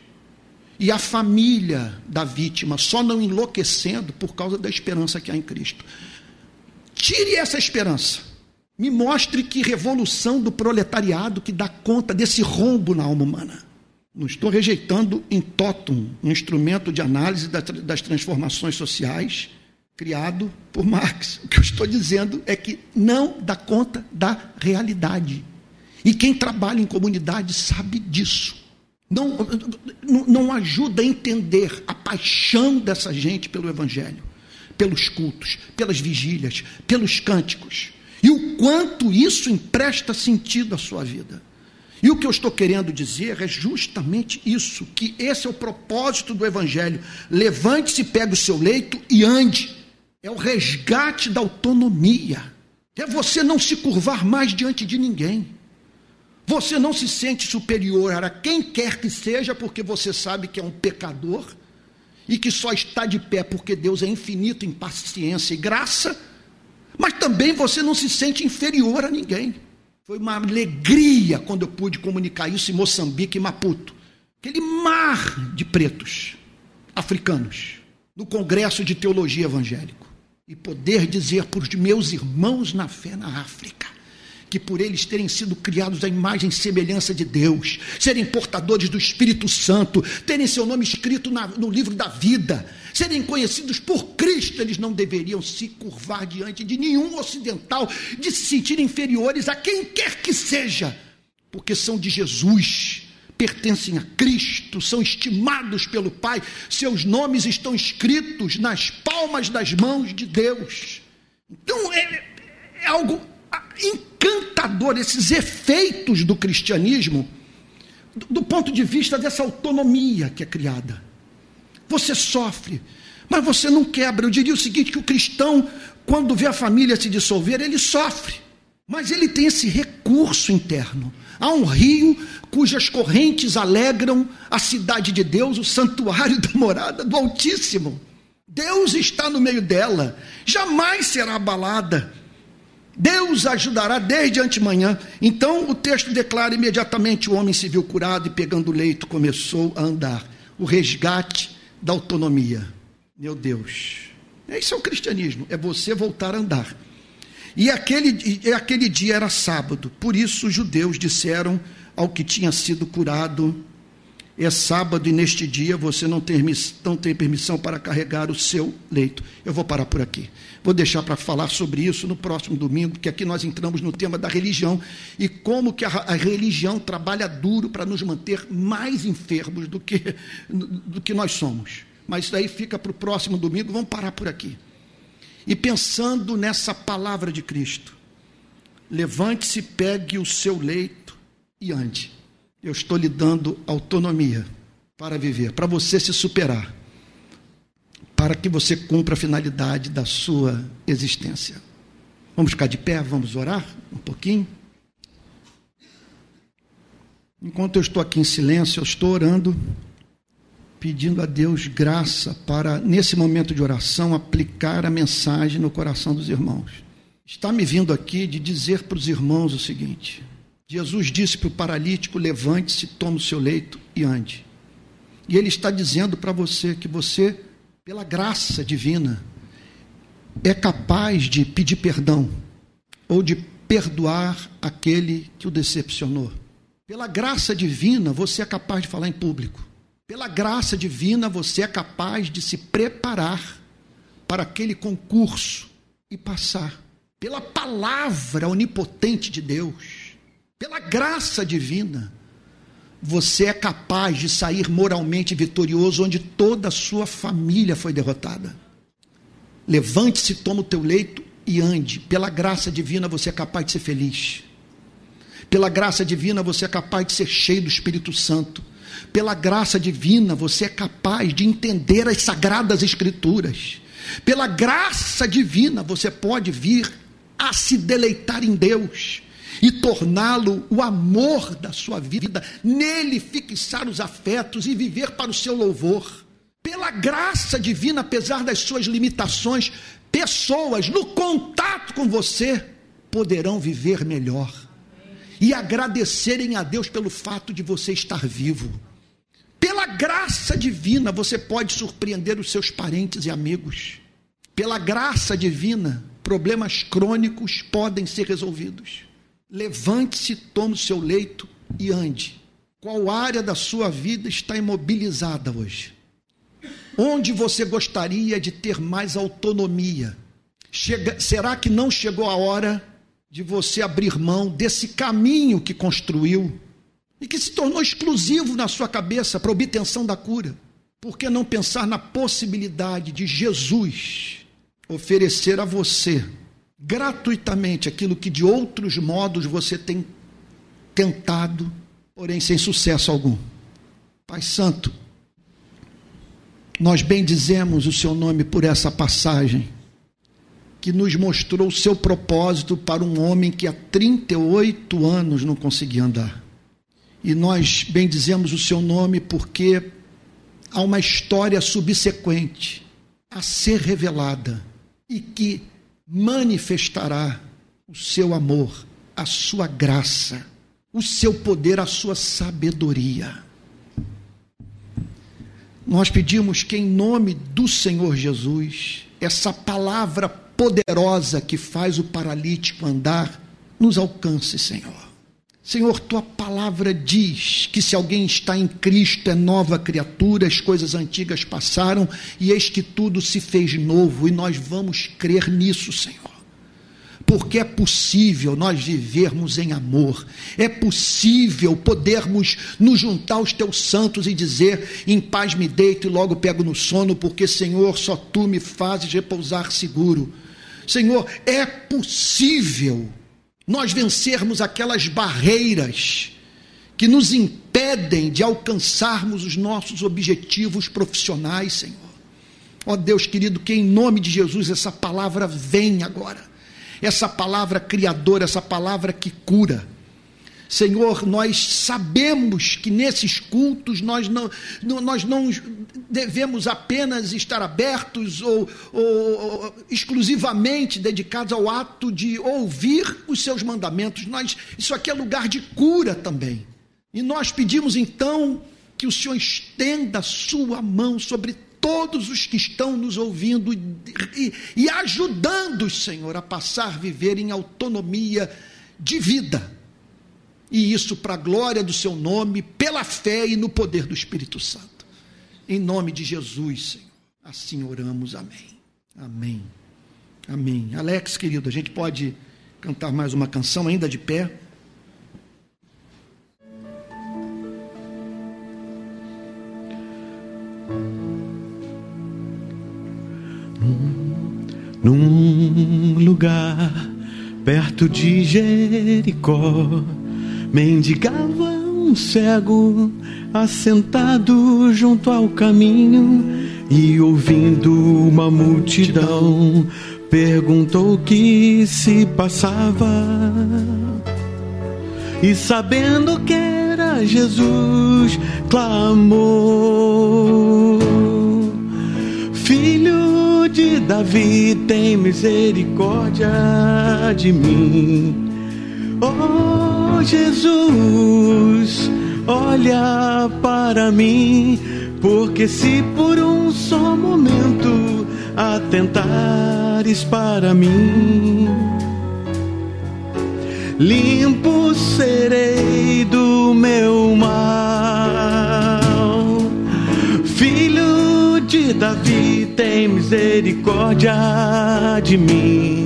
e a família da vítima só não enlouquecendo por causa da esperança que há em Cristo. Tire essa esperança me mostre que revolução do proletariado que dá conta desse rombo na alma humana. Não estou rejeitando em totum, um instrumento de análise das transformações sociais criado por Marx. O que eu estou dizendo é que não dá conta da realidade. E quem trabalha em comunidade sabe disso. Não, não, não ajuda a entender a paixão dessa gente pelo Evangelho, pelos cultos, pelas vigílias, pelos cânticos e o quanto isso empresta sentido à sua vida. E o que eu estou querendo dizer é justamente isso: que esse é o propósito do Evangelho. Levante-se, pegue o seu leito e ande. É o resgate da autonomia. É você não se curvar mais diante de ninguém. Você não se sente superior a quem quer que seja, porque você sabe que é um pecador e que só está de pé porque Deus é infinito em paciência e graça mas também você não se sente inferior a ninguém. Foi uma alegria quando eu pude comunicar isso em Moçambique e Maputo. Aquele mar de pretos africanos no Congresso de Teologia Evangélico. E poder dizer para os meus irmãos na fé na África que por eles terem sido criados à imagem e semelhança de Deus, serem portadores do Espírito Santo, terem seu nome escrito na, no livro da vida, serem conhecidos por Cristo, eles não deveriam se curvar diante de nenhum ocidental, de se sentir inferiores a quem quer que seja, porque são de Jesus pertencem a Cristo, são estimados pelo Pai, seus nomes estão escritos nas palmas das mãos de Deus. Então é, é algo esses efeitos do cristianismo, do ponto de vista dessa autonomia que é criada. Você sofre, mas você não quebra. Eu diria o seguinte: que o cristão, quando vê a família se dissolver, ele sofre, mas ele tem esse recurso interno. Há um rio cujas correntes alegram a cidade de Deus, o santuário da morada do Altíssimo. Deus está no meio dela, jamais será abalada. Deus ajudará desde antemanhã. Então o texto declara imediatamente: o homem se viu curado e, pegando o leito, começou a andar. O resgate da autonomia. Meu Deus, isso é o cristianismo: é você voltar a andar. E aquele, aquele dia era sábado, por isso os judeus disseram ao que tinha sido curado: É sábado e neste dia você não tem, não tem permissão para carregar o seu leito. Eu vou parar por aqui. Vou deixar para falar sobre isso no próximo domingo, porque aqui nós entramos no tema da religião e como que a, a religião trabalha duro para nos manter mais enfermos do que, do que nós somos. Mas isso aí fica para o próximo domingo, vamos parar por aqui. E pensando nessa palavra de Cristo, levante-se, pegue o seu leito e ande. Eu estou lhe dando autonomia para viver, para você se superar, para que você cumpra a finalidade da sua existência. Vamos ficar de pé, vamos orar um pouquinho. Enquanto eu estou aqui em silêncio, eu estou orando pedindo a Deus graça para, nesse momento de oração, aplicar a mensagem no coração dos irmãos. Está me vindo aqui de dizer para os irmãos o seguinte: Jesus disse para o paralítico: levante-se, tome o seu leito e ande. E ele está dizendo para você que você, pela graça divina, é capaz de pedir perdão ou de perdoar aquele que o decepcionou. Pela graça divina, você é capaz de falar em público. Pela graça divina, você é capaz de se preparar para aquele concurso e passar. Pela palavra onipotente de Deus, pela graça divina, você é capaz de sair moralmente vitorioso onde toda a sua família foi derrotada. Levante-se, toma o teu leito e ande. Pela graça divina, você é capaz de ser feliz. Pela graça divina, você é capaz de ser cheio do Espírito Santo. Pela graça divina, você é capaz de entender as sagradas escrituras. Pela graça divina, você pode vir a se deleitar em Deus e torná-lo o amor da sua vida, nele fixar os afetos e viver para o seu louvor. Pela graça divina, apesar das suas limitações, pessoas no contato com você poderão viver melhor e agradecerem a Deus pelo fato de você estar vivo. Pela graça divina, você pode surpreender os seus parentes e amigos. Pela graça divina, problemas crônicos podem ser resolvidos. Levante-se, tome o seu leito e ande. Qual área da sua vida está imobilizada hoje? Onde você gostaria de ter mais autonomia? Chega, será que não chegou a hora de você abrir mão desse caminho que construiu e que se tornou exclusivo na sua cabeça para obtenção da cura? Por que não pensar na possibilidade de Jesus oferecer a você gratuitamente aquilo que de outros modos você tem tentado, porém sem sucesso algum? Pai Santo, nós bendizemos o seu nome por essa passagem que nos mostrou o seu propósito para um homem que há 38 anos não conseguia andar. E nós bendizemos o seu nome porque há uma história subsequente a ser revelada e que manifestará o seu amor, a sua graça, o seu poder, a sua sabedoria. Nós pedimos que, em nome do Senhor Jesus, essa palavra poderosa que faz o paralítico andar nos alcance, Senhor. Senhor, tua palavra diz que se alguém está em Cristo é nova criatura, as coisas antigas passaram e eis que tudo se fez novo, e nós vamos crer nisso, Senhor. Porque é possível nós vivermos em amor, é possível podermos nos juntar aos teus santos e dizer: em paz me deito e logo pego no sono, porque, Senhor, só tu me fazes repousar seguro. Senhor, é possível nós vencermos aquelas barreiras que nos impedem de alcançarmos os nossos objetivos profissionais, Senhor. Ó oh Deus querido, que em nome de Jesus essa palavra vem agora, essa palavra criadora, essa palavra que cura Senhor, nós sabemos que nesses cultos nós não, nós não devemos apenas estar abertos ou, ou, exclusivamente dedicados ao ato de ouvir os seus mandamentos. Nós, isso aqui é lugar de cura também. E nós pedimos então que o Senhor estenda a sua mão sobre todos os que estão nos ouvindo e, e, e ajudando, Senhor, a passar a viver em autonomia de vida e isso para a glória do seu nome, pela fé e no poder do Espírito Santo. Em nome de Jesus, Senhor. Assim oramos. Amém. Amém. Amém. Alex, querido, a gente pode cantar mais uma canção ainda de pé? Num lugar perto de Jericó mendigava um cego assentado junto ao caminho e ouvindo uma multidão perguntou o que se passava. E sabendo que era Jesus clamou Filho de Davi tem misericórdia de mim. Oh Jesus, olha para mim, porque se por um só momento atentares para mim, limpo serei do meu mal. Filho de Davi, tem misericórdia de mim.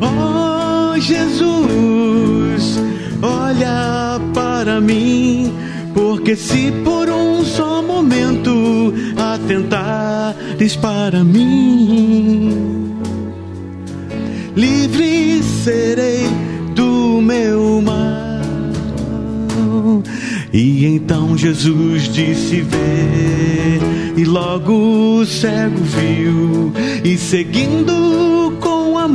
Oh Jesus, olha para mim, porque se por um só momento atentares para mim, livre serei do meu mal. E então Jesus disse: Vê, e logo o cego viu, e seguindo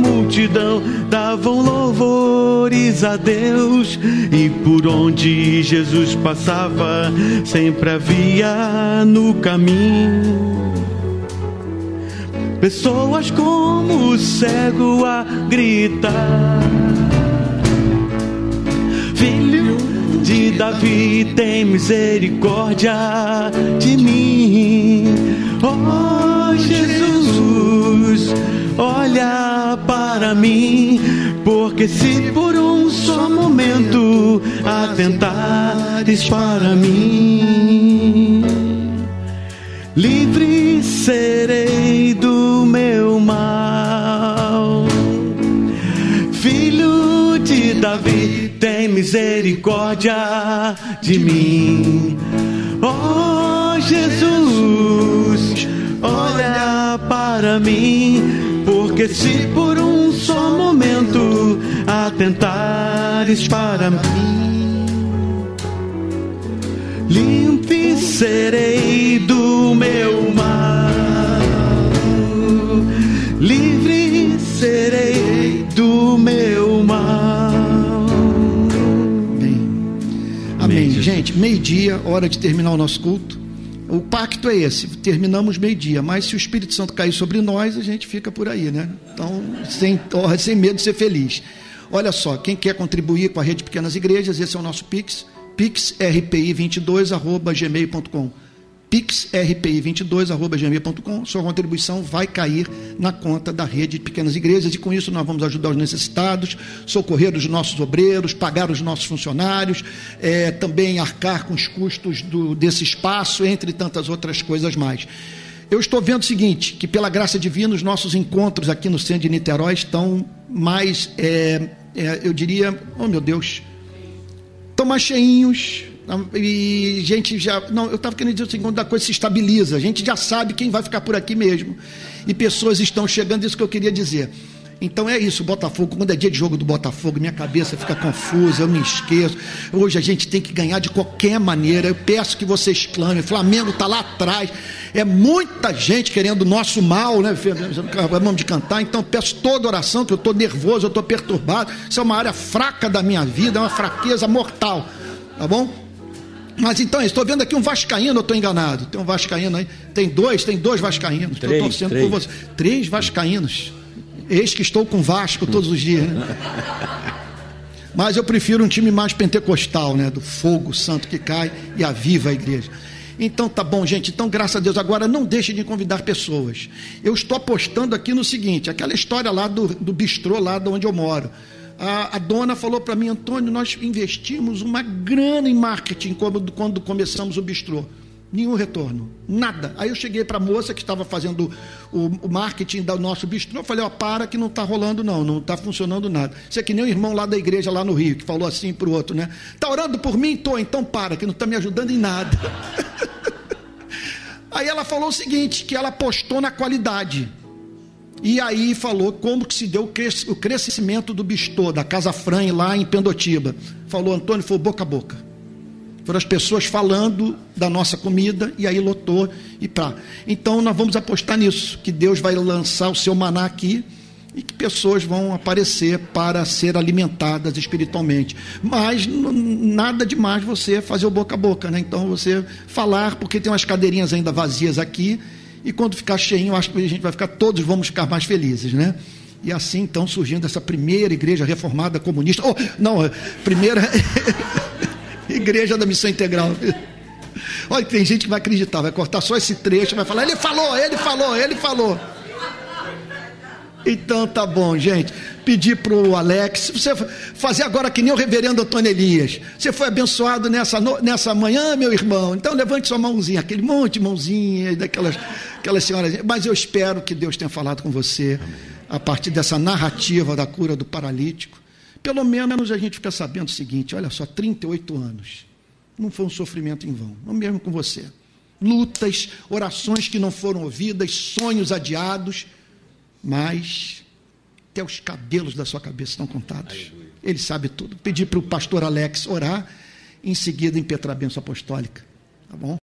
multidão davam louvores a Deus, e por onde Jesus passava, sempre havia no caminho pessoas como o cego a gritar. De Davi, tem misericórdia de mim. Oh Jesus, olha para mim, porque se por um só momento atentares para mim, livre serei do meu mal. Filho de Davi, tem misericórdia de mim. Oh Jesus, olha para mim, porque se por um só momento atentares para mim, limpe serei do meu mal, livre serei do meu mal. Gente, meio-dia, hora de terminar o nosso culto. O pacto é esse, terminamos meio-dia, mas se o Espírito Santo cair sobre nós, a gente fica por aí, né? Então, sem, sem medo de ser feliz. Olha só, quem quer contribuir com a rede Pequenas Igrejas, esse é o nosso Pix, pixrpi22.gmail.com pixrpi22.gmail.com, sua contribuição vai cair na conta da rede de pequenas igrejas e com isso nós vamos ajudar os necessitados, socorrer os nossos obreiros, pagar os nossos funcionários, é, também arcar com os custos do, desse espaço, entre tantas outras coisas mais. Eu estou vendo o seguinte, que pela graça divina os nossos encontros aqui no centro de Niterói estão mais, é, é, eu diria, oh meu Deus, estão mais cheinhos, e gente já. Não, eu estava querendo dizer o seguinte: quando a coisa se estabiliza, a gente já sabe quem vai ficar por aqui mesmo. E pessoas estão chegando, isso que eu queria dizer. Então é isso, Botafogo, quando é dia de jogo do Botafogo, minha cabeça fica confusa, eu me esqueço. Hoje a gente tem que ganhar de qualquer maneira. Eu peço que vocês clamem. Flamengo está lá atrás. É muita gente querendo o nosso mal, né? Acabamos de cantar. Então peço toda oração, que eu estou nervoso, eu estou perturbado. Isso é uma área fraca da minha vida, é uma fraqueza mortal. Tá bom? Mas então, estou vendo aqui um Vascaíno, eu estou enganado. Tem um Vascaíno aí. Tem dois, tem dois Vascaínos. Estou torcendo três. por você. Três Vascaínos. Eis que estou com Vasco todos os dias, né? Mas eu prefiro um time mais pentecostal, né? Do fogo santo que cai e aviva a igreja. Então tá bom, gente. Então, graças a Deus, agora não deixe de convidar pessoas. Eu estou apostando aqui no seguinte: aquela história lá do, do bistrô, lá de onde eu moro a, a dona falou para mim, Antônio, nós investimos uma grana em marketing quando, quando começamos o bistrô. Nenhum retorno, nada. Aí eu cheguei para a moça que estava fazendo o, o, marketing do nosso bistrô, falei, ó, para que não está rolando não, não está funcionando nada. Isso é que nem o irmão lá da igreja lá no Rio, que falou assim para o outro, né? Está orando por mim? Tô, então para, que não está me ajudando em nada. Aí ela falou o seguinte, que ela apostou na qualidade. E aí falou como que se deu o crescimento do Bistô, da Casa Fran, lá em Pendotiba. Falou, Antônio, foi boca a boca. Foram as pessoas falando da nossa comida e aí lotou e pá. Então nós vamos apostar nisso, que Deus vai lançar o seu maná aqui e que pessoas vão aparecer para ser alimentadas espiritualmente. Mas nada demais você fazer o boca a boca, né? Então você falar, porque tem umas cadeirinhas ainda vazias aqui e quando ficar cheinho, acho que a gente vai ficar, todos vamos ficar mais felizes, né? E assim, então, surgindo essa primeira igreja reformada comunista. Oh, não, é, primeira igreja da missão integral. Olha, tem gente que vai acreditar, vai cortar só esse trecho, vai falar, ele falou, ele falou, ele falou. Então tá bom, gente. Pedir para o Alex, você fazer agora que nem o reverendo Antônio Elias. Você foi abençoado nessa, nessa manhã, meu irmão. Então levante sua mãozinha, aquele monte de mãozinha, daquelas aquelas senhoras. Mas eu espero que Deus tenha falado com você a partir dessa narrativa da cura do paralítico. Pelo menos a gente fica sabendo o seguinte: olha só, 38 anos. Não foi um sofrimento em vão. Não mesmo com você. Lutas, orações que não foram ouvidas, sonhos adiados mas até os cabelos da sua cabeça estão contados. Ele sabe tudo. Pedi para o pastor Alex orar, em seguida impetrar a bênção apostólica. Tá bom?